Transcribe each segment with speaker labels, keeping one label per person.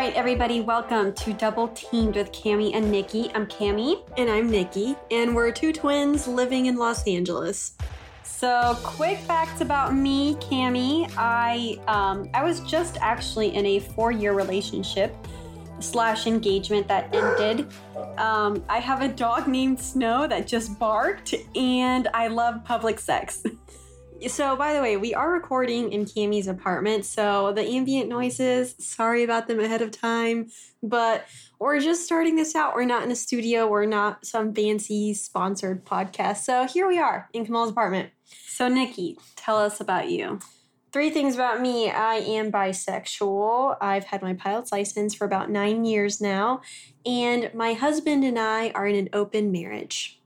Speaker 1: right, everybody, welcome to Double Teamed with Cami and Niki. I'm Cami.
Speaker 2: And I'm Niki, and we're two twins living in Los Angeles.
Speaker 1: So, quick facts about me, Cami. I um, I was just actually in a four-year relationship slash engagement that ended. Um, I have a dog named Snow that just barked, and I love public sex.
Speaker 2: So, by the way, we are recording in Cami's apartment, so the ambient noises, sorry about them ahead of time, but we're just starting this out. We're not in a studio, we're not some fancy sponsored podcast. So, here we are in Cami's apartment.
Speaker 1: So, Niki, tell us about you.
Speaker 2: Three things about me I am bisexual. I've had my pilot's license for about nine years now, and my husband and I are in an open marriage.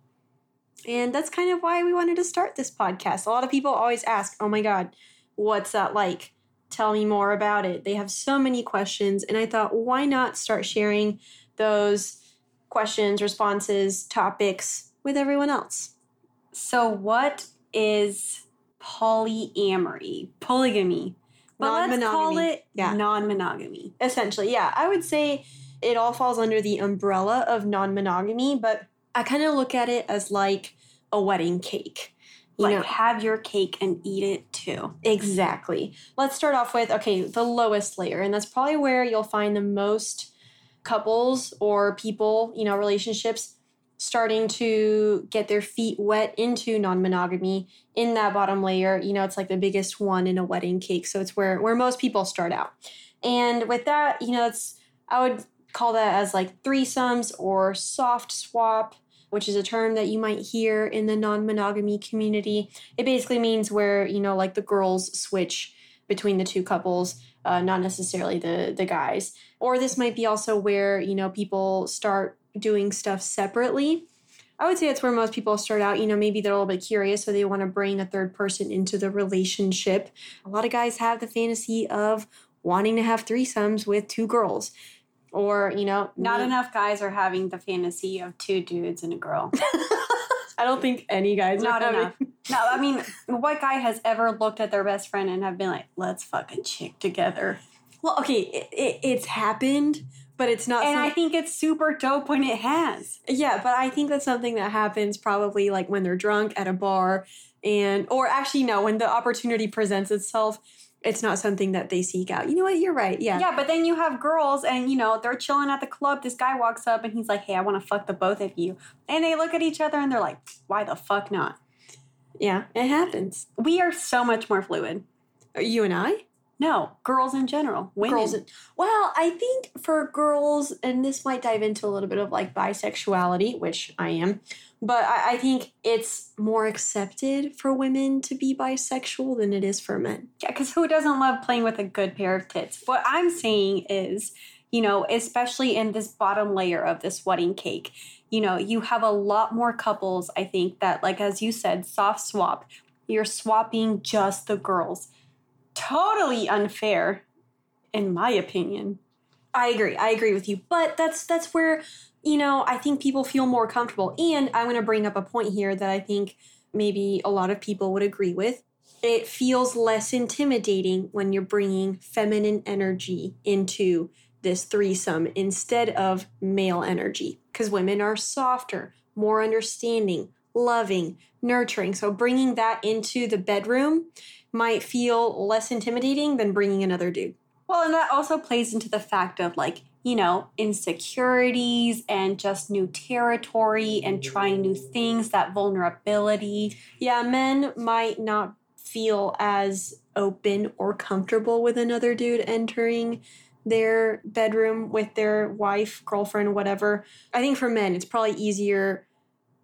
Speaker 2: And that's kind of why we wanted to start this podcast. A lot of people always ask, oh my God, what's that like? Tell me more about it. They have so many questions. And I thought, why not start sharing those questions, responses, topics with everyone else?
Speaker 1: So, what is polyamory? Polygamy. But let's call it
Speaker 2: Yeah.
Speaker 1: non monogamy.
Speaker 2: Essentially, yeah. I would say it all falls under the umbrella of non monogamy, but I kind of look at it as like a wedding cake. You
Speaker 1: Like,
Speaker 2: know,
Speaker 1: have your cake and eat it too.
Speaker 2: Exactly. Let's start off with okay, the lowest layer, and that's probably where you'll find the most couples or people, you know, relationships starting to get their feet wet into non-monogamy in that bottom layer. You know, it's like the biggest one in a wedding cake, so it's where where most people start out. And with that, you know, it's I would call that as like threesomes or soft swap, which is a term that you might hear in the non-monogamy community. It basically means where you know like the girls switch between the two couples uh, not necessarily the the guys. Or this might be also where you know people start doing stuff separately. I would say that's where most people start out. You know maybe they're a little bit curious so they want to bring a third person into the relationship. A lot of guys have the fantasy of wanting to have threesomes with two girls or you know
Speaker 1: Not
Speaker 2: me-
Speaker 1: enough guys are having the fantasy of two dudes and a girl.
Speaker 2: i don't think any guys
Speaker 1: Not
Speaker 2: are having-
Speaker 1: enough. No, I mean, what guy has ever looked at their best friend and have been like, let's fuck a chick together?
Speaker 2: well okay it, it, it's happened but it's not
Speaker 1: And
Speaker 2: some-
Speaker 1: I think it's super dope when it has.
Speaker 2: Yeah, but I think that's something that happens probably like when they're drunk at a bar and or actually no, when the opportunity presents itself, it's not something that they seek out. You know what? You're right. Yeah.
Speaker 1: Yeah, but then you have girls and you know, they're chilling at the club. This guy walks up and he's like, Hey, I want to fuck the both of you. And they look at each other and they're like, Why the fuck not?
Speaker 2: Yeah, it happens.
Speaker 1: We are so much more fluid.
Speaker 2: Are You and I?
Speaker 1: No, girls in general. Women.
Speaker 2: Girls Well, I think for girls, and this might dive into a little bit of like bisexuality, which I am, but I, I think it's more accepted for women to be bisexual than it is for men.
Speaker 1: Yeah, because who doesn't love playing with a good pair of tits? What I'm saying is, you know, especially in this bottom layer of this wedding cake, you know, you have a lot more couples, I think, that, like, as you said, soft swap. You're swapping just the girls. Totally unfair, in my opinion.
Speaker 2: I agree. I agree with you. But that's that's where, you know, I think people feel more comfortable. And I'm going to bring up a point here that I think maybe a lot of people would agree with. It feels less intimidating when you're bringing feminine energy into this threesome instead of male energy because women are softer, more understanding, loving, nurturing. So bringing that into the bedroom might feel less intimidating than bringing another dude.
Speaker 1: Well, and that also plays into the fact of like, you know, insecurities and just new territory and trying new things, that vulnerability.
Speaker 2: Yeah, men might not feel as open or comfortable with another dude entering their bedroom with their wife, girlfriend, whatever. I think for men, it's probably easier.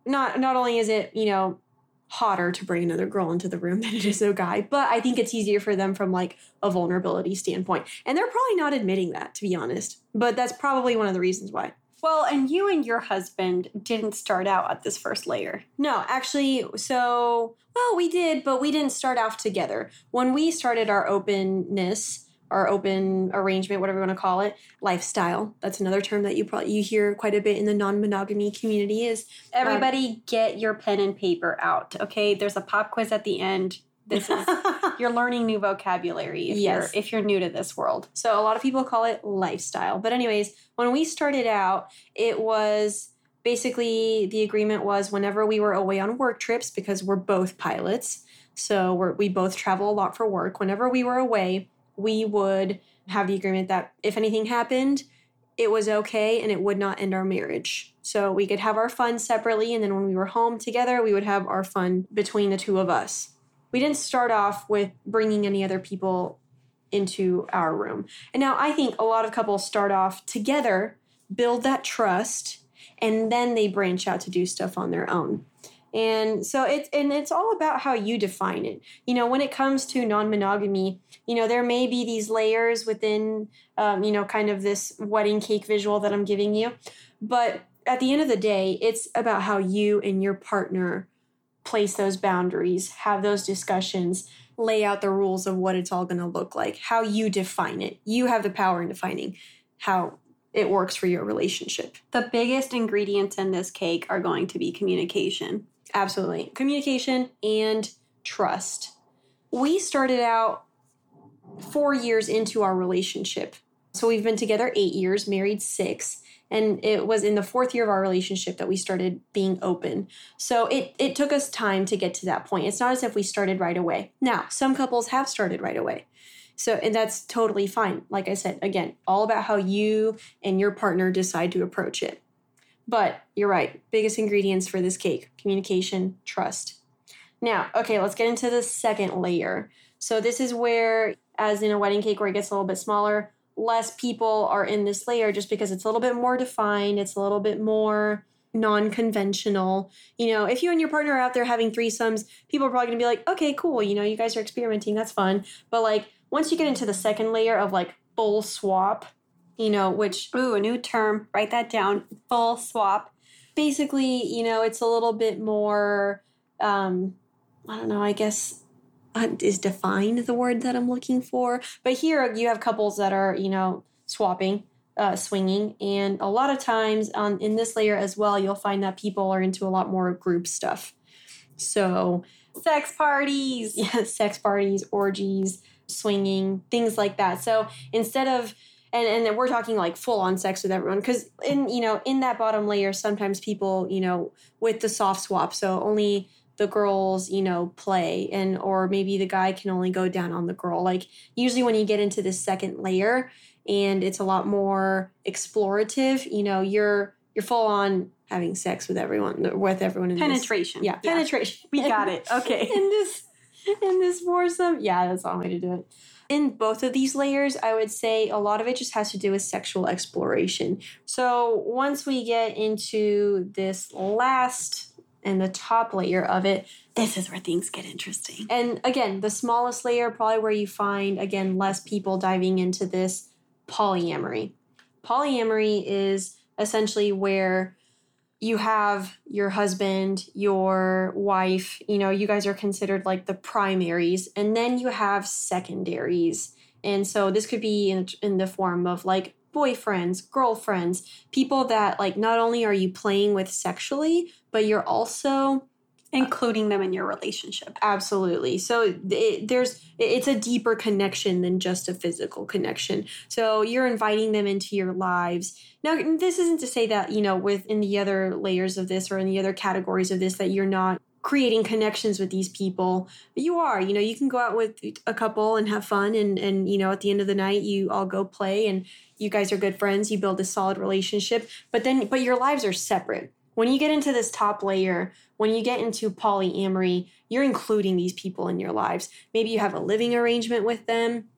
Speaker 2: Not not only is it you know hotter to bring another girl into the room than it is a guy, but I think it's easier for them from like a vulnerability standpoint, and they're probably not admitting that to be honest. But that's probably one of the reasons why.
Speaker 1: Well, and you and your husband didn't start out at this first layer.
Speaker 2: No, actually, so, well, we did, but we didn't start off together. When we started our openness, our open arrangement, whatever you want to call it, lifestyle, that's another term that you probably you hear quite a bit in the non-monogamy community is
Speaker 1: Everybody get your pen and paper out, okay? There's a pop quiz at the end. This is You're learning new vocabulary if
Speaker 2: Yes.
Speaker 1: you're if you're new to this world.
Speaker 2: So a lot of people call it lifestyle. But anyways, when we started out, it was basically the agreement was whenever we were away on work trips because we're both pilots. So we're, we both travel a lot for work. Whenever we were away, we would have the agreement that if anything happened, it was okay and it would not end our marriage. So we could have our fun separately and then when we were home together, we would have our fun between the two of us. We didn't start off with bringing any other people into our room. And now I think a lot of couples start off together, build that trust, and then they branch out to do stuff on their own. And so it's and it's all about how you define it. You know, when it comes to non-monogamy, you know, there may be these layers within um, you know, kind of this wedding cake visual that I'm giving you. But at the end of the day, it's about how you and your partner place those boundaries, have those discussions, lay out the rules of what it's all going to look like, how you define it. You have the power in defining how it works for your relationship.
Speaker 1: The biggest ingredients in this cake are going to be communication.
Speaker 2: Absolutely. Communication and trust. We started out four years into our relationship. So we've been together eight years, married six. And it was in the fourth year of our relationship that we started being open. So it, it took us time to get to that point. It's not as if we started right away. Now, some couples have started right away. So, and that's totally fine. Like I said, again, all about how you and your partner decide to approach it. But you're right. Biggest ingredients for this cake communication, trust. Now, okay, let's get into the second layer. So, this is where, as in a wedding cake where it gets a little bit smaller, less people are in this layer just because it's a little bit more defined, it's a little bit more non conventional. You know, if you and your partner are out there having threesomes, people are probably gonna be like, okay, cool, you know, you guys are experimenting, that's fun. But like, once you get into the second layer of like full swap, you know, which
Speaker 1: Ooh, a new term. Write that down. Full swap.
Speaker 2: basically, you know, it's a little bit more, um, I don't know, I guess uh, is defined the word that I'm looking for. But here you have couples that are, you know, swapping, uh, swinging. And a lot of times on in this layer as well, you'll find that people are into a lot more group stuff. So,
Speaker 1: Sex parties.
Speaker 2: yeah, sex parties, orgies, swinging, things like that. So instead of and and then we're talking like full on sex with everyone because in you know in that bottom layer sometimes people you know with the soft swap so only the girls you know play and or maybe the guy can only go down on the girl like usually when you get into this second layer and it's a lot more explorative you know you're you're full on having sex with everyone with everyone in this
Speaker 1: Penetration.
Speaker 2: yeah, penetration.
Speaker 1: We got it. Okay.
Speaker 2: in this in this foursome. Yeah, that's the only way to do it. In both of these layers, I would say a lot of it just has to do with sexual exploration. So once we get into this last and the top layer of it,
Speaker 1: This is where things get interesting.
Speaker 2: and again, the smallest layer, probably where you find again less people diving into this polyamory. Polyamory is essentially where you have your husband, your wife, you know, you guys are considered like the primaries, and then you have secondaries. And so this could be in, in the form of like boyfriends, girlfriends, people that like not only are you playing with sexually, but you're also
Speaker 1: Including them in your relationship.
Speaker 2: Absolutely. So it, there's it's a deeper connection than just a physical connection. So you're inviting them into your lives. Now this isn't to say that, you know, within the other layers of this or in the other categories of this that you're not creating connections with these people. But you are, you know, you can go out with a couple and have fun and and you know, at the end of the night you all go play and you guys are good friends, you build a solid relationship, but then but your lives are separate. When you get into this top layer, when you get into polyamory, you're including these people in your lives. Maybe you have a living arrangement with them.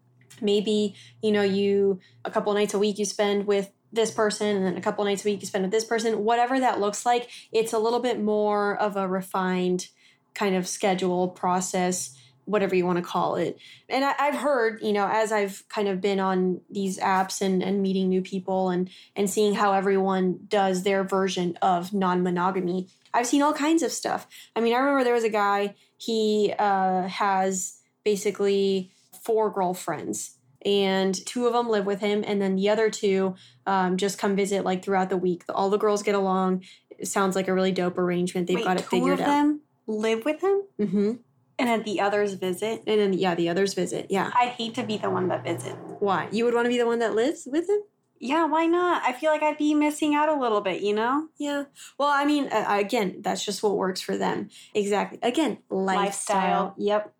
Speaker 2: Maybe, you know, you a couple nights a week you spend with this person and then a couple nights a week you spend with this person. Whatever that looks like, it's a little bit more of a refined kind of schedule process whatever you want to call it. And I, I've heard, you know, as I've kind of been on these apps and, and meeting new people and and seeing how everyone does their version of non-monogamy, I've seen all kinds of stuff. I mean, I remember there was a guy, he uh, has basically four girlfriends. And two of them live with him, and then the other two um, just come visit like throughout the week. All the girls get along. It sounds like a really dope arrangement. They've
Speaker 1: Wait,
Speaker 2: got it figured out.
Speaker 1: two of them live with him?
Speaker 2: Mm-hmm.
Speaker 1: And then the others visit.
Speaker 2: And then yeah, the others visit. Yeah.
Speaker 1: I'd hate to be the one that visits.
Speaker 2: Why? You would want to be the one that lives with him?
Speaker 1: Yeah, why not? I feel like I'd be missing out a little bit, you know?
Speaker 2: Yeah. Well, I mean, uh, again, that's just what works for them. Exactly. Again, lifestyle.
Speaker 1: Lifestyle.
Speaker 2: Yep.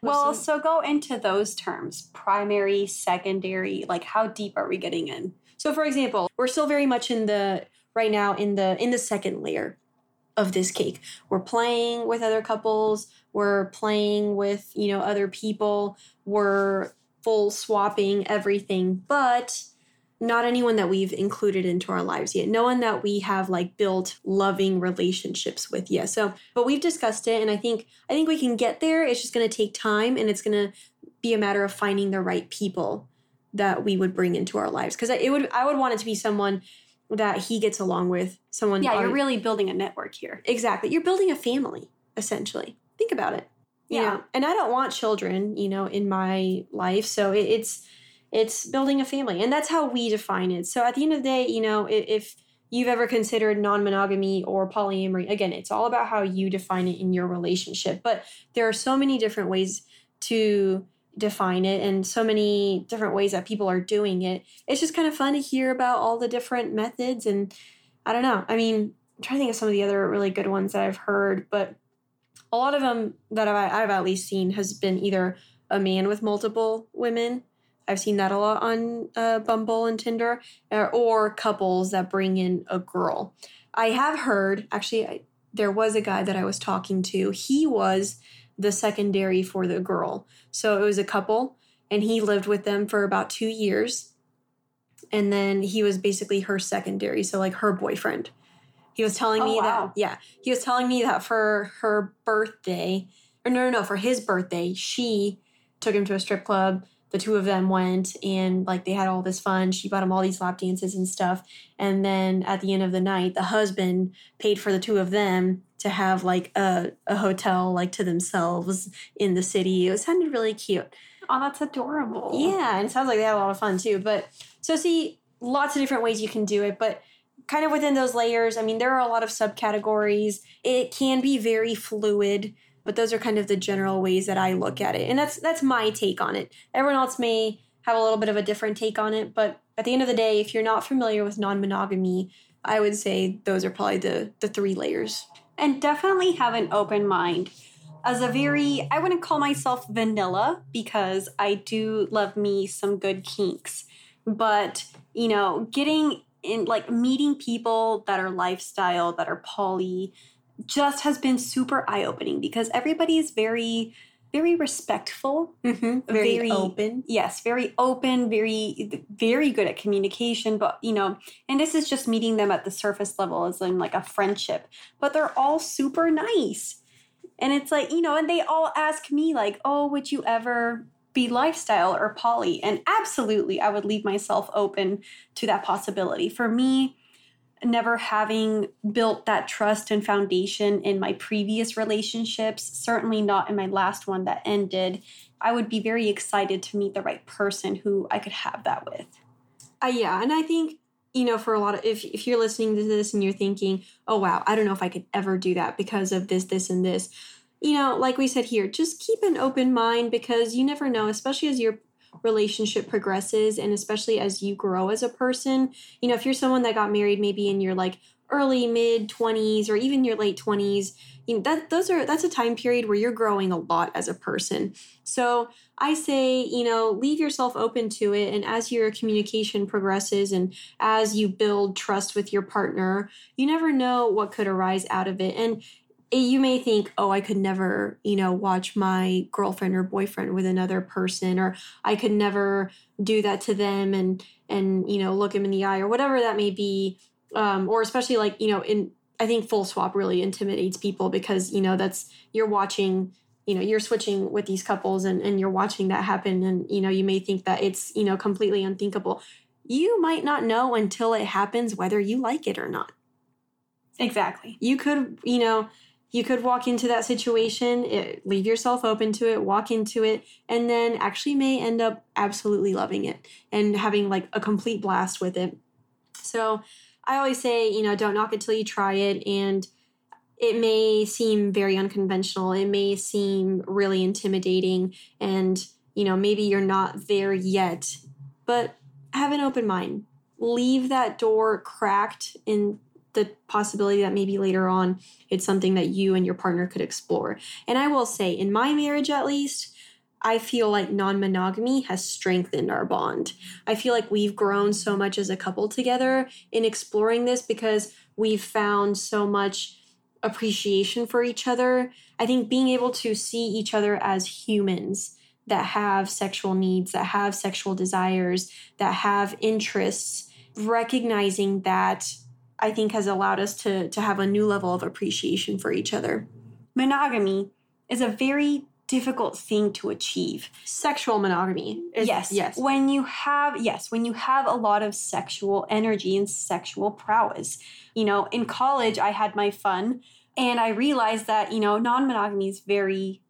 Speaker 1: Well,
Speaker 2: So-
Speaker 1: so go into those terms primary, secondary. Like, how deep are we getting in?
Speaker 2: So for example, we're still very much in the right now in the in the second layer of this cake. We're playing with other couples, we're playing with, you know, other people, we're full swapping everything, but not anyone that we've included into our lives yet. No one that we have like built loving relationships with yet. So, but we've discussed it and I think I think we can get there. It's just going to take time and it's going to be a matter of finding the right people that we would bring into our lives because it would I would want it to be someone that he gets along with, someone
Speaker 1: Yeah, you're
Speaker 2: our-
Speaker 1: really building a network here.
Speaker 2: exactly. You're building a family essentially. Think about it.
Speaker 1: Yeah.
Speaker 2: know, and I don't want children, you know, in my life, so it, it's it's building a family, and that's how we define it. So at the end of the day, you know, if, you've ever considered non-monogamy or polyamory, again, it's all about how you define it in your relationship. But there are so many different ways to define it and so many different ways that people are doing it. It's just kind of fun to hear about all the different methods and I don't know. I mean, I'm trying to think of some of the other really good ones that I've heard, but a lot of them that I've, I've at least seen has been either a man with multiple women. I've seen that a lot on uh, Bumble and Tinder, or, or couples that bring in a girl. I have heard, actually, I, there was a guy that I was talking to. He was the secondary for the girl. So it was a couple, and he lived with them for about two years. And then he was basically her secondary, so like her boyfriend. He was telling
Speaker 1: Oh,
Speaker 2: me
Speaker 1: wow.
Speaker 2: that, yeah, he was telling me that for her birthday, or no, no, no, for his birthday, she took him to a strip club. The two of them went and like they had all this fun. She bought him all these lap dances and stuff. And then at the end of the night, the husband paid for the two of them to have like a, a hotel like to themselves in the city. It sounded really cute.
Speaker 1: Oh, that's adorable.
Speaker 2: Yeah, and it sounds like they had a lot of fun too. But so see, lots of different ways you can do it, but kind of within those layers, I mean, there are a lot of subcategories. It can be very fluid, but those are kind of the general ways that I look at it. And that's that's my take on it. Everyone else may have a little bit of a different take on it, but at the end of the day, if you're not familiar with non-monogamy, I would say those are probably the the three layers.
Speaker 1: and definitely have an open mind. As a very, I wouldn't call myself vanilla because I do love me some good kinks. But, you know, getting in, like meeting people that are lifestyle, that are poly, just has been super eye opening because everybody is very, very respectful.
Speaker 2: Mm-hmm. Very,
Speaker 1: Very-
Speaker 2: open.
Speaker 1: Yes, very open, very, very good at communication. But, you know, and this is just meeting them at the surface level as in like a friendship. But they're all super nice. And it's like, you know, and they all ask me, like, oh, would you ever be lifestyle or poly? And absolutely, I would leave myself open to that possibility. For me, never having built that trust and foundation in my previous relationships, certainly not in my last one that ended, I would be very excited to meet the right person who I could have that with.
Speaker 2: Uh, yeah, and I think you know for a lot of if if you're listening to this and you're thinking, oh wow, I don't know if I could ever do that because of this, this, and this. You know, like we said here, just keep an open mind because you never know, especially as your relationship progresses and especially as you grow as a person. You know, if you're someone that got married maybe in your like early mid 20s or even your late 20s, you know, that those are that's a time period where you're growing a lot as a person. So, I say, you know, leave yourself open to it. And as your communication progresses and as you build trust with your partner, you never know what could arise out of it. And you may think, oh, I could never, you know, watch my girlfriend or boyfriend with another person, or I could never do that to them and, and, you know, look him in the eye or whatever that may be. Um, or especially like, you know, in, I think full swap really intimidates people because, you know, that's, you're watching you know you're switching with these couples and, and you're watching that happen and you know you may think that it's you know completely unthinkable you might not know until it happens whether you like it or not
Speaker 1: Exactly.
Speaker 2: you could you know you could walk into that situation it, leave yourself open to it walk into it and then actually may end up absolutely loving it and having like a complete blast with it so i always say you know don't knock it till you try it and it may seem very unconventional. It may seem really intimidating and, you know, maybe you're not there yet, but have an open mind. Leave that door cracked in the possibility that maybe later on it's something that you and your partner could explore. And I will say, in my marriage at least, I feel like non monogamy has strengthened our bond. I feel like we've grown so much as a couple together in exploring this because we've found so much appreciation for each other. I think being able to see each other as humans that have sexual needs, that have sexual desires, that have interests, recognizing that I think has allowed us to to have a new level of appreciation for each other.
Speaker 3: Monogamy is a very difficult thing to achieve.
Speaker 2: Sexual monogamy.
Speaker 3: Is, yes. Yes. When you have yes, when you have a lot of sexual energy and sexual prowess. You know, in college I had my fun and I realized that, you know, non-monogamy is very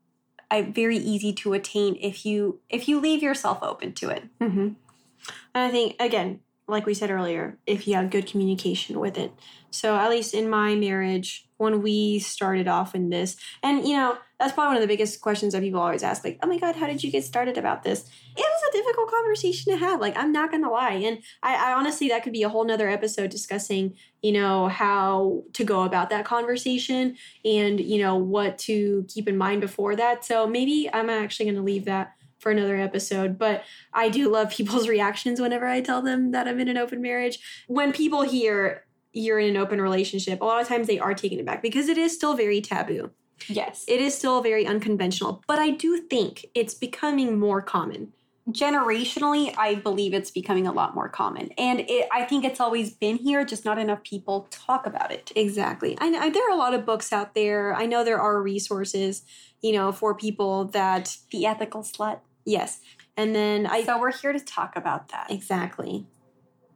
Speaker 3: uh, very easy to attain if you if you leave yourself open to it.
Speaker 2: Mm-hmm. And I think again, like we said earlier, if you have good communication with it. So at least in my marriage, when we started off in this, and you know, that's probably one of the biggest questions that people always ask, like, oh my God, how did you get started about this? It was a difficult conversation to have. Like, I'm not gonna lie. And I, I honestly that could be a whole nother episode discussing, you know, how to go about that conversation and you know what to keep in mind before that. So maybe I'm actually gonna leave that for another episode. But I do love people's reactions whenever I tell them that I'm in an open marriage. When people hear you're in an open relationship, a lot of times they are taken aback because it is still very taboo.
Speaker 3: Yes.
Speaker 2: It is still very unconventional, but I do think it's becoming more common.
Speaker 3: Generationally, I believe it's becoming a lot more common. And it, I think it's always been here, just not enough people talk about it.
Speaker 2: Exactly. I, I, there are a lot of books out there. I know there are resources, you know, for people that.
Speaker 3: The ethical slut.
Speaker 2: Yes. And then I.
Speaker 3: So we're here to talk about that.
Speaker 2: Exactly.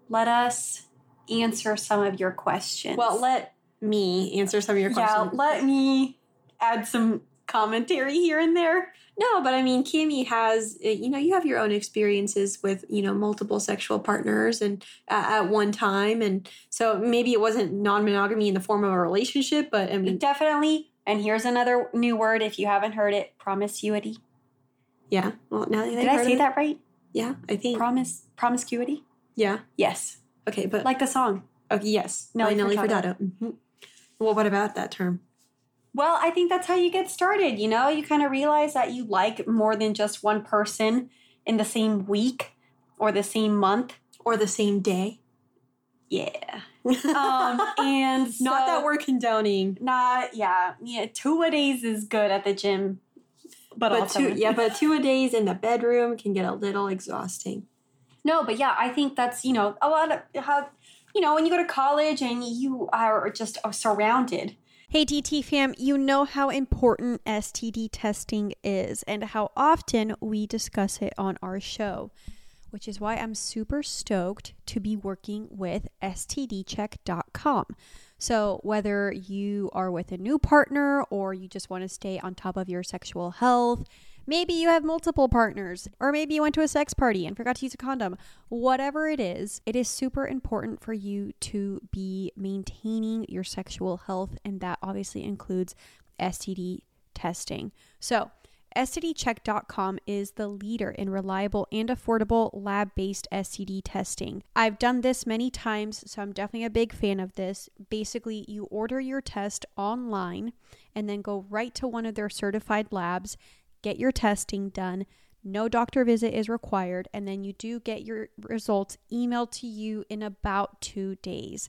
Speaker 3: Let us answer some of your questions.
Speaker 2: Well, let me answer some of your questions.
Speaker 3: Yeah, let me add some commentary here and there.
Speaker 2: No, but I mean, Cami has, eh, you know, you have your own experiences with, you know, multiple sexual partners and uh, at one time. And so maybe it wasn't non monogamy in the form of a relationship, but I mean.
Speaker 3: Definitely. And here's another new word if you haven't heard it promiscuity.
Speaker 2: Yeah. Well, now
Speaker 3: did I say that right?
Speaker 2: Yeah, I think
Speaker 3: promise promiscuity.
Speaker 2: Yeah.
Speaker 3: Yes.
Speaker 2: Okay, but
Speaker 3: like the song.
Speaker 2: Okay. Yes. Nelly, Nelly Furtado. Furtado. Mm-hmm. Well, what about that term?
Speaker 3: Well, I think that's how you get started. You know, you kind of realize that you like more than just one person in the same week or the same month
Speaker 2: or the same day.
Speaker 3: Yeah. um, and so,
Speaker 2: not that we're condoning.
Speaker 3: Not yeah, yeah. Two a days is good at the gym
Speaker 2: but, but also, two, yeah, but two a days in the bedroom can get a little exhausting.
Speaker 3: No, but yeah, I think that's you know a lot of how you know when you go to college and you are just surrounded.
Speaker 1: Hey DT fam, you know how important STD testing is and how often we discuss it on our show, which is why I'm super stoked to be working with STDcheck.com. So, whether you are with a new partner or you just want to stay on top of your sexual health, maybe you have multiple partners, or maybe you went to a sex party and forgot to use a condom. Whatever it is, it is super important for you to be maintaining your sexual health, and that obviously includes STD testing. So, STDcheck.com is the leader in reliable and affordable lab based STD testing. I've done this many times, so I'm definitely a big fan of this. Basically, you order your test online and then go right to one of their certified labs, get your testing done. No doctor visit is required, and then you do get your results emailed to you in about two days.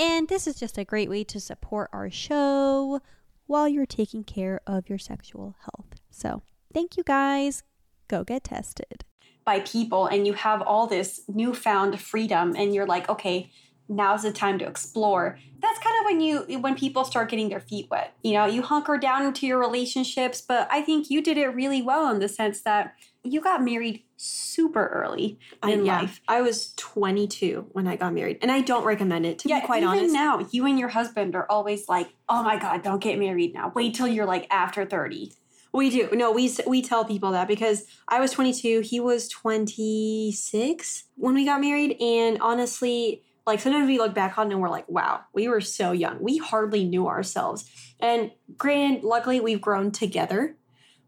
Speaker 4: And this is just a great way to support our show while you're taking care of your sexual health. So, thank you guys. Go get tested.
Speaker 1: By people, and you have all this newfound freedom, and you're like, okay, now's the time to explore. That's kind of when you when people start getting their feet wet. You know, you hunker down into your relationships, but I think you did it really well in the sense that you got married super early in
Speaker 2: I, yeah,
Speaker 1: life.
Speaker 2: I was 22 when I got married, and I don't recommend it. To be quite
Speaker 1: even
Speaker 2: honest,
Speaker 1: now, you and your husband are always like, "Oh my god, don't get married now. Wait till you're like after 30."
Speaker 2: we do. No, we we tell people that because I was 22, he was 26 when we got married, and honestly, like sometimes we look back on it and we're like, "Wow, we were so young. We hardly knew ourselves." And granted, luckily, we've grown together,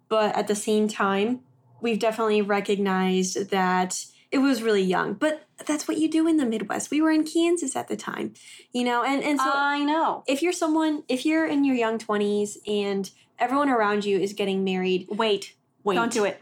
Speaker 2: but at the same time, we've definitely recognized that it was really young. But that's what you do in the Midwest. We were in Kansas at the time, you know, and and so
Speaker 1: I know.
Speaker 2: if you're someone, if you're in your young 20s and everyone around you is getting married,
Speaker 1: Wait,
Speaker 2: wait.
Speaker 1: don't do it.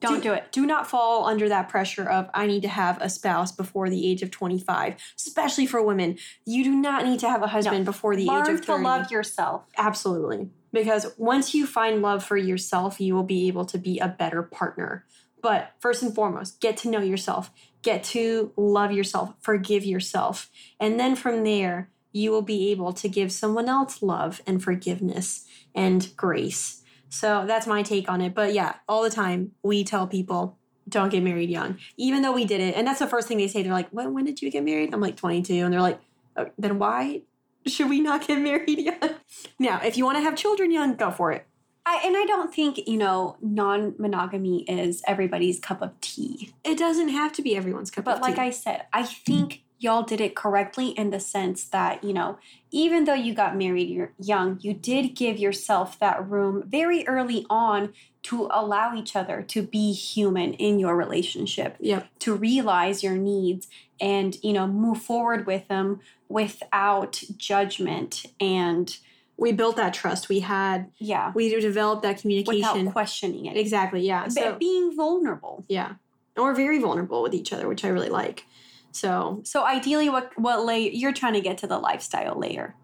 Speaker 1: Don't do, it.
Speaker 2: Do not fall under that pressure of I need to have a spouse before the age of 25, especially for women. You do not need to have a husband before the
Speaker 1: Learn
Speaker 2: age of
Speaker 1: to
Speaker 2: 30.
Speaker 1: love yourself.
Speaker 2: Absolutely. Because once you find love for yourself, you will be able to be a better partner. But first and foremost, get to know yourself, get to love yourself, forgive yourself. And then from there, you will be able to give someone else love and forgiveness and grace. So that's my take on it. But yeah, all the time we tell people don't get married young, even though we did it. And that's the first thing they say. They're like, when, when did you get married? I'm like 22. And they're like, "Oh, then why should we not get married young? Now, if you want to have children young, go for it.
Speaker 1: I, and I don't think, you know, non monogamy is everybody's cup of tea.
Speaker 2: It doesn't have to be everyone's cup
Speaker 1: But
Speaker 2: of
Speaker 1: like
Speaker 2: tea.
Speaker 1: But like I said, I think y'all did it correctly in the sense that, you know, even though you got married young, you did give yourself that room very early on to allow each other to be human in your relationship,
Speaker 2: Yep.
Speaker 1: to realize your needs and, you know, move forward with them without judgment and
Speaker 2: we built that trust. We had,
Speaker 1: yeah,
Speaker 2: we developed that communication.
Speaker 1: without questioning it.
Speaker 2: exactly. Yeah.
Speaker 1: But
Speaker 2: So,
Speaker 1: being vulnerable.
Speaker 2: yeah. And we're very vulnerable with each other, which I really like. So
Speaker 1: So ideally what what layer you're trying to get to the lifestyle layer.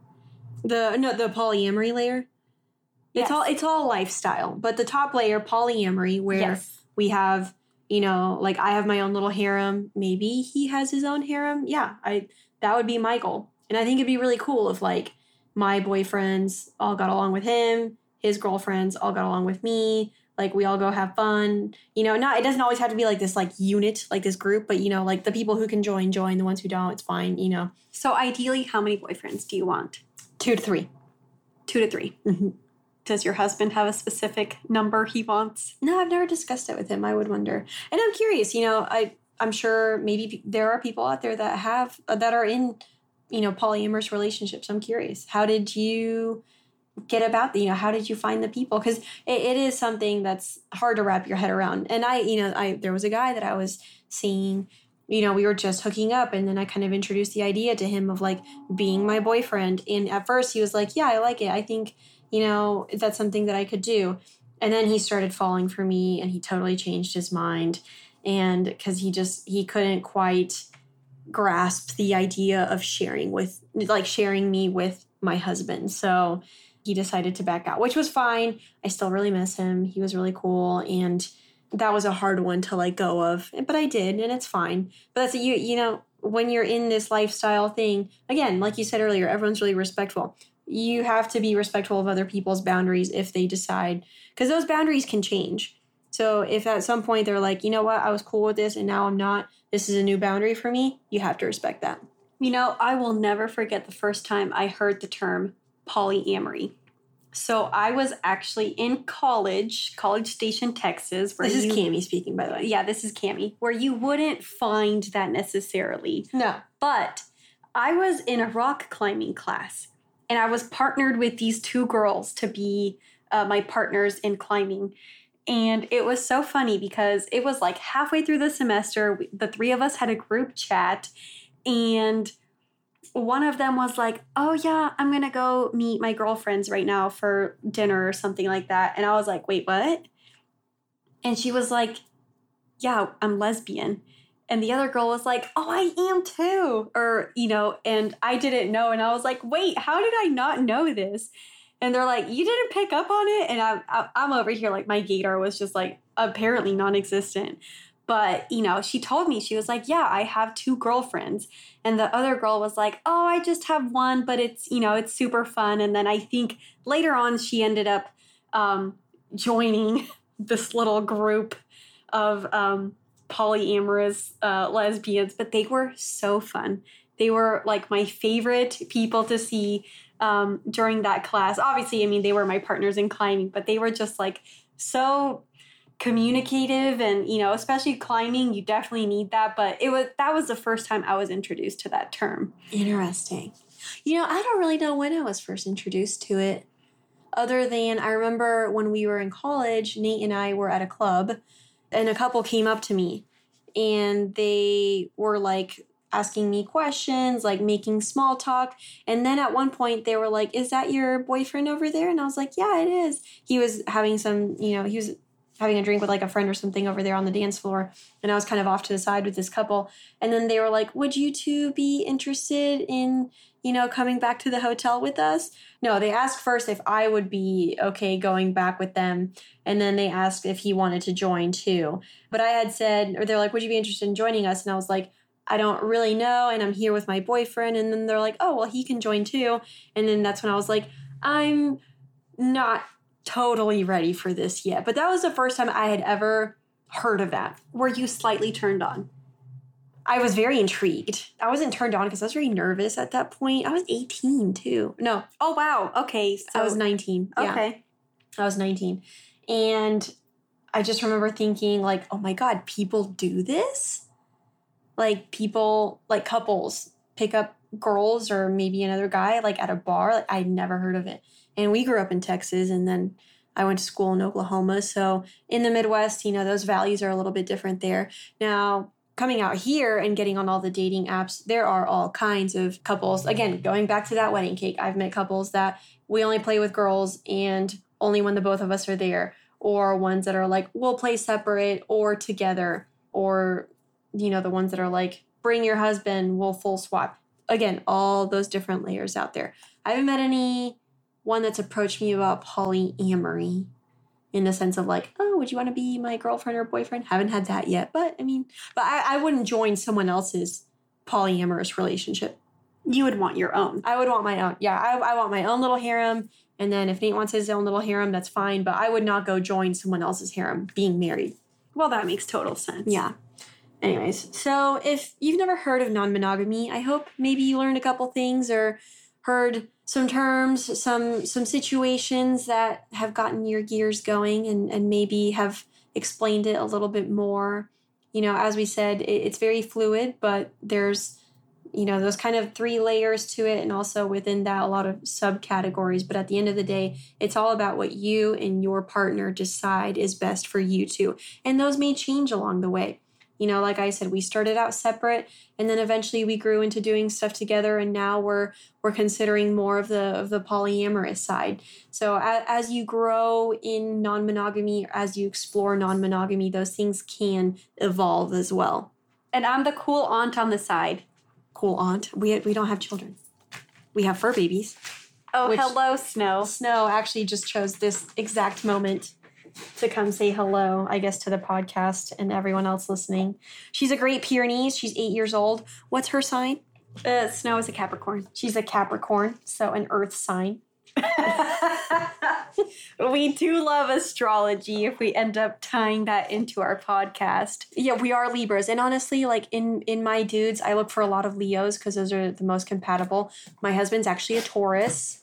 Speaker 2: the no the polyamory layer. It's all it's all lifestyle, but the top layer polyamory where
Speaker 1: Yes.
Speaker 2: we have you know like I have my own little harem. Maybe he has his own harem. Yeah, I that would be my goal, and I think it'd be really cool if like my boyfriends all got along with him, his girlfriends all got along with me. Like we all go have fun. You know, not it doesn't always have to be like this like unit, like this group, but you know, like the people who can join join, the ones who don't, it's fine. You know,
Speaker 1: So ideally how many boyfriends do you want?
Speaker 2: two to three.
Speaker 1: 2 to 3.
Speaker 2: Mhm.
Speaker 1: Does your husband have a specific number he wants?
Speaker 2: No, I've never discussed it with him. I would wonder, and I'm curious. You know, I I'm sure maybe there are people out there that have uh, that are in you know polyamorous relationships. I'm curious. How did you get about the you know how did you find the people because it, it is something that's hard to wrap your head around and i you know i there was a guy that i was seeing you know we were just hooking up and then i kind of introduced the idea to him of like being my boyfriend and at first he was like yeah i like it i think you know that's something that i could do. And then he started falling for me and he totally changed his mind. And because he just he couldn't quite grasp the idea of sharing with like sharing me with my husband. So he decided to back out which was fine. I still really miss him. He was really cool and that was a hard one to let go of. But i did and it's fine. But that's you you know when you're in this lifestyle thing again like you said earlier everyone's really respectful you have to be respectful of other people's boundaries if they decide because those boundaries can change. So if at some point they're like you know what? I was cool with this and now i'm not. This is a new boundary for me you have to respect that.
Speaker 1: You know, I will never forget the first time I heard the term polyamory. So I was actually in college, College Station, Texas, where
Speaker 2: this is
Speaker 1: you,
Speaker 2: Cami speaking by the way.
Speaker 1: Yeah, this is Cami, where you wouldn't find that necessarily.
Speaker 2: no.
Speaker 1: But I was in a rock climbing class and I was partnered with these two girls to be uh, my partners in climbing. And it was so funny because it was like halfway through the semester, the three of us had a group chat. And one of them was like, "Oh yeah, I'm gonna go meet my girlfriends right now for dinner or something like that," and I was like, "Wait, what?" And she was like, "Yeah, I'm lesbian." And the other girl was like, "Oh, I am too," or you know, and I didn't know, and I was like, "Wait, how did I not know this?" And they're like, "You didn't pick up on it," and I'm I'm over here like my gaydar was just like apparently non-existent. But, you know, she told me, she was like, Yeah, I have two girlfriends. And the other girl was like, Oh, I just have one, but it's, you know, it's super fun. And then I think later on she ended up um, joining this little group of um, polyamorous uh, lesbians, but they were so fun. They were like my favorite people to see um, during that class. Obviously, I mean, they were my partners in climbing, but they were just like so communicative and you know especially climbing you definitely need that but it was that was the first time i was introduced to that term
Speaker 2: Interesting. You know, I don't really know when I was first introduced to it, other than I remember when we were in college, Nate and I were at a club, and a couple came up to me and they were like asking me questions, like making small talk. And then at one point, they were like, Is that your boyfriend over there? And I was like, Yeah, it is. He was having some, you know, he was having a drink with like a friend or something over there on the dance floor and i was kind of off to the side with this couple and then they were like would you two be interested in you know coming back to the hotel with us no they asked first if i would be okay going back with them and then they asked if he wanted to join too but i had said or they're like would you be interested in joining us and i was like I don't really know, and I'm here with my boyfriend. And then they're like, oh, well, he can join too. And then that's when I was like, I'm not totally ready for this yet. But that was the first time I had ever heard of that.
Speaker 1: were you slightly turned on
Speaker 2: I was very intrigued. I wasn't turned on because I was very nervous at that point. I was 18 too. No,
Speaker 1: oh wow okay so
Speaker 2: I was 19. Yeah,
Speaker 1: okay
Speaker 2: I was 19. And I just remember thinking, like, oh my God, people do this? Like, people, like couples pick up girls or maybe another guy, like at a bar. Like, I'd never heard of it. And we grew up in Texas and then I went to school in Oklahoma. So in the Midwest, you know, those values are a little bit different there. Now, coming out here and getting on all the dating apps, there are all kinds of couples. Again, going back to that wedding cake, I've met couples that we only play with girls and only when the both of us are there, or ones that are like, we'll play separate or together, or, you know, the ones that are like, bring your husband, we'll full swap. Again, all those different layers out there. I haven't met any one that's approached me about polyamory in the sense of like, oh, would you want to be my girlfriend or boyfriend? Haven't had that yet, but I mean, but I, I wouldn't join someone else's polyamorous relationship.
Speaker 1: you would want your own
Speaker 2: I would want my own. Yeah, I, I want my own little harem. And then if Nate wants his own little harem, that's fine. But I would not go join someone else's harem being married.
Speaker 1: well that makes total sense
Speaker 2: Yeah. Anyways, so if you've never heard of non monogamy, I hope maybe you learned a couple things or heard some terms, some some situations that have gotten your gears going and, and maybe have explained it a little bit more. You know, as we said, it, it's very fluid, but there's you know those kind of three layers to it and also within that a lot of subcategories. But at the end of the day it's all about what you and your partner decide is best for you two. And those may change along the way you know like i said we started out separate and then eventually we grew into doing stuff together and now we're we're considering more of the of the polyamorous side. So as, as you grow in non-monogamy as you explore non-monogamy those things can evolve as well.
Speaker 1: And i'm the cool aunt on the side.
Speaker 2: Cool aunt? We we don't have children. We have fur babies.
Speaker 1: Oh hello snow.
Speaker 2: Snow actually just chose this exact moment to come say hello, I guess, to the podcast and everyone else listening. She's a great Pyrenees. She's eight years old. What's her sign?
Speaker 1: uh, snow is a capricorn
Speaker 2: She's a Capricorn, so an earth sign.
Speaker 1: we do love astrology if we end up tying that into our podcast
Speaker 2: Yeah, we are Libras. And honestly, like in in my dudes, I look for a lot of Leos because those are the most compatible. My husband's actually a Taurus.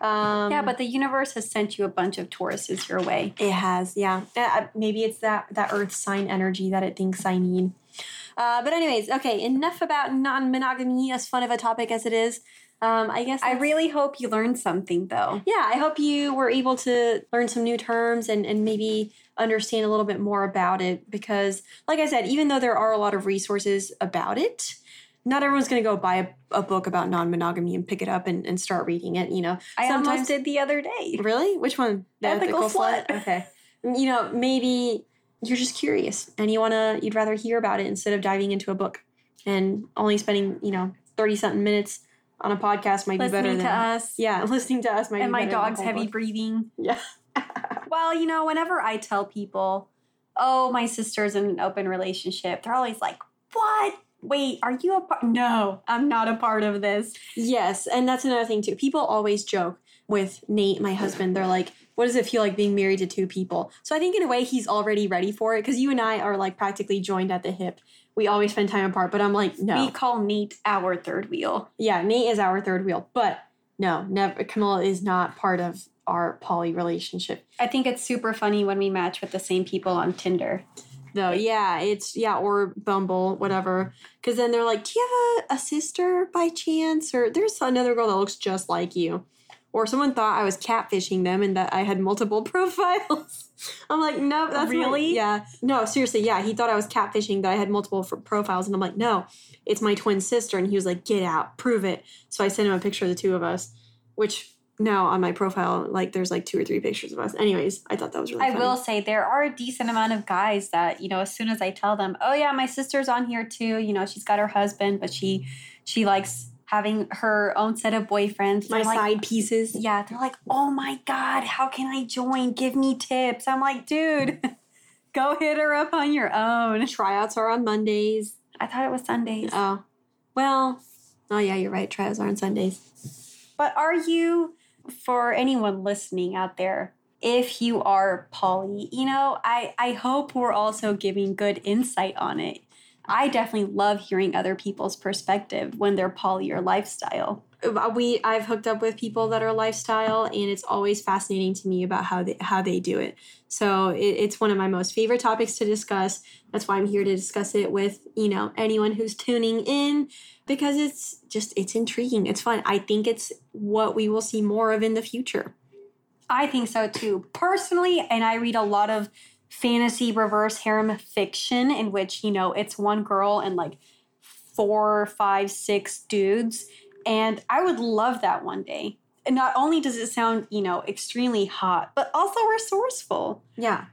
Speaker 2: Um,
Speaker 1: yeah but the universe has sent you a bunch of tauruses your way
Speaker 2: It has, yeah. Uh, maybe it's that that Earth sign energy that it thinks I need. Uh, but anyways, okay. Enough about non-monogamy, as fun of a topic as it is. Um, I guess
Speaker 1: i really hope you learned something though
Speaker 2: yeah. I hope you were able to learn some new terms and and maybe understand a little bit more about it because, like I said, even though there are a lot of resources about it, not everyone's going to go buy a, a book about non-monogamy and pick it up and, and start reading it. You know,
Speaker 1: I
Speaker 2: Sometimes-
Speaker 1: almost did the other day.
Speaker 2: Really? Which one? The
Speaker 1: Ethical Slut.
Speaker 2: Okay. You know, maybe you're just curious and you want to, you'd rather hear about it instead of diving into a book and only spending, you know, 30 something minutes on a podcast might be better than.
Speaker 1: to us
Speaker 2: Yeah, listening to us might
Speaker 1: and
Speaker 2: be
Speaker 1: my dog's heavy
Speaker 2: book.
Speaker 1: breathing.
Speaker 2: Yeah.
Speaker 1: Well, you know, whenever I tell people, oh, my sister's in an open relationship, they're always like, what? Wait, are you a part? No, I'm not a part of this.
Speaker 2: Yes, and that's another thing too. People always joke with Nate, my husband. They're like, "What does it feel like being married to two people?" So I think in a way he's already ready for it because you and I are like practically joined at the hip. We always spend time apart, but I'm like, no,
Speaker 1: We call Nate our third wheel.
Speaker 2: yeah, Nate is our third wheel, but no, never. Camilla is not part of our poly relationship.
Speaker 1: I think it's super funny when we match with the same people on Tinder.
Speaker 2: Though, yeah, it's yeah, or Bumble, whatever. Mm-hmm. Because then they're like, "Do you have a, a sister by chance?" Or there's another girl that looks just like you. Or someone thought I was catfishing them and that I had multiple profiles. I'm like, no, that's my-
Speaker 1: Really?
Speaker 2: yeah, no, seriously, yeah. He thought I was catfishing that I had multiple f- profiles, and I'm like, no, it's my twin sister. And he was like, get out, prove it. So I sent him a picture of the two of us, which now on my profile, like, there's like two or three pictures of us. Anyways, I thought that was really.
Speaker 1: I
Speaker 2: funny.
Speaker 1: will say there are a decent amount of guys that, you know, as soon as I tell them, "Oh yeah, my sister's on here too," you know, she's got her husband, but she she likes having her own set of boyfriends.
Speaker 2: my
Speaker 1: They're like,
Speaker 2: side pieces.
Speaker 1: Yeah, they're like, "Oh my god, how can I join? Give me tips." I'm like, "Dude, go hit her up on your own."
Speaker 2: Tryouts are on Mondays.
Speaker 1: I thought it was Sundays.
Speaker 2: Oh, well, oh yeah, you're right. Tryouts are on Sundays.
Speaker 1: But are you, for anyone listening out there, if you are poly, you know, I, I hope we're also giving good insight on it. I definitely love hearing other people's perspective when they're poly or lifestyle.
Speaker 2: Uh, We I've hooked up with people that are lifestyle, and it's always fascinating to me about how they how they do it. So it, it's one of my most favorite topics to discuss. That's why I'm here to discuss it with you know anyone who's tuning in because it's just it's intriguing. It's fun. I think it's what we will see more of in the future.
Speaker 1: I think so too. Personally, and I read a lot of fantasy reverse harem fiction in which, you know, it's one girl and like four, five, six dudes. And I would love that one day. And not only does it sound, you know, extremely hot, but also resourceful.
Speaker 2: Yeah.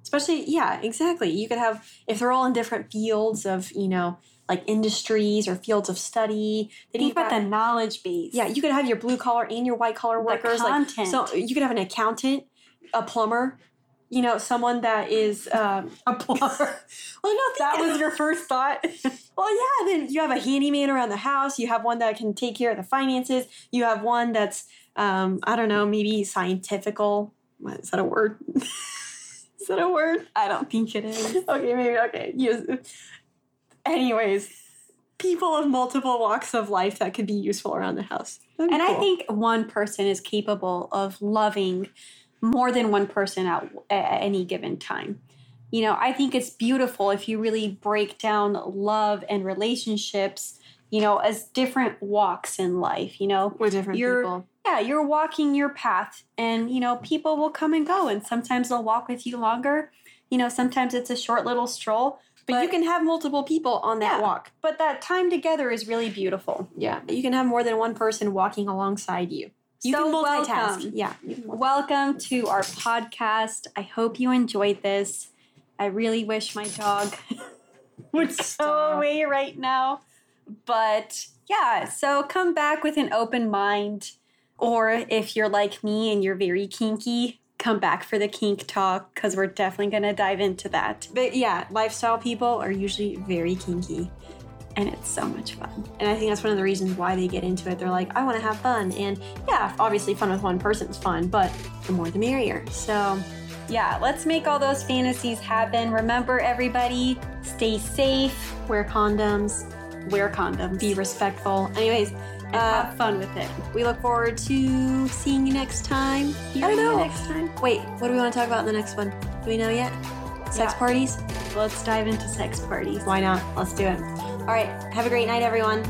Speaker 2: Especially, yeah, exactly. You could have, if they're all in different fields of, you know, like industries or fields of study. Then
Speaker 1: Think about the knowledge base.
Speaker 2: Yeah, you could have your blue collar and your white collar workers.
Speaker 1: content.
Speaker 2: Like, so you could have an accountant, a plumber, you know, someone that is um,
Speaker 1: a plumber.
Speaker 2: well, no,
Speaker 1: that was your first thought.
Speaker 2: well, yeah. Then you have a handyman around the house. You have one that can take care of the finances. You have one that's, um, I don't know, maybe scientifical. What, is that a word? is that a word?
Speaker 1: I don't think it is.
Speaker 2: okay, maybe okay. Yes. Anyways, people of multiple walks of life that could be useful around the house.
Speaker 1: And I think one person is capable of loving more than one person at, at any given time. You know, I think it's beautiful if you really break down love and relationships, you know, as different walks in life, you know.
Speaker 2: we're different
Speaker 1: you're-
Speaker 2: people.
Speaker 1: Yeah, you're walking your path and, you know, people will come and go and sometimes they'll walk with you longer. You know, sometimes it's a short little stroll,
Speaker 2: But, you can have multiple people on that
Speaker 1: Yeah.
Speaker 2: walk.
Speaker 1: but that time together is really beautiful.
Speaker 2: Yeah, you can have more than one person walking alongside you. You
Speaker 1: So
Speaker 2: can multitask.
Speaker 1: welcome.
Speaker 2: Yeah. multitask.
Speaker 1: Welcome to our podcast. I hope you enjoyed this. I really wish my dog would go away right now. But yeah, so come back with an open mind. Or if you're like me and you're very kinky, come back for the kink talk because we're definitely going to dive into that.
Speaker 2: But yeah, lifestyle people are usually very kinky.
Speaker 1: And it's so much fun.
Speaker 2: And I think that's one of the reasons why they get into it. They're like, I want to have fun. And yeah, obviously, fun with one person is fun, but the more the merrier. So,
Speaker 1: Yeah, let's make all those fantasies happen. Remember, everybody, stay safe,
Speaker 2: wear condoms,
Speaker 1: wear condoms,
Speaker 2: be respectful. Anyways,
Speaker 1: and
Speaker 2: uh,
Speaker 1: have fun with it.
Speaker 2: we look forward to seeing you next time. I don't
Speaker 1: you
Speaker 2: know.
Speaker 1: next time.
Speaker 2: Wait, what do we want to talk about in the next one? Do we know yet? Sex
Speaker 1: Yeah.
Speaker 2: parties?
Speaker 1: Let's dive into sex parties.
Speaker 2: Why not? Let's do it. All right. Have a great night, everyone.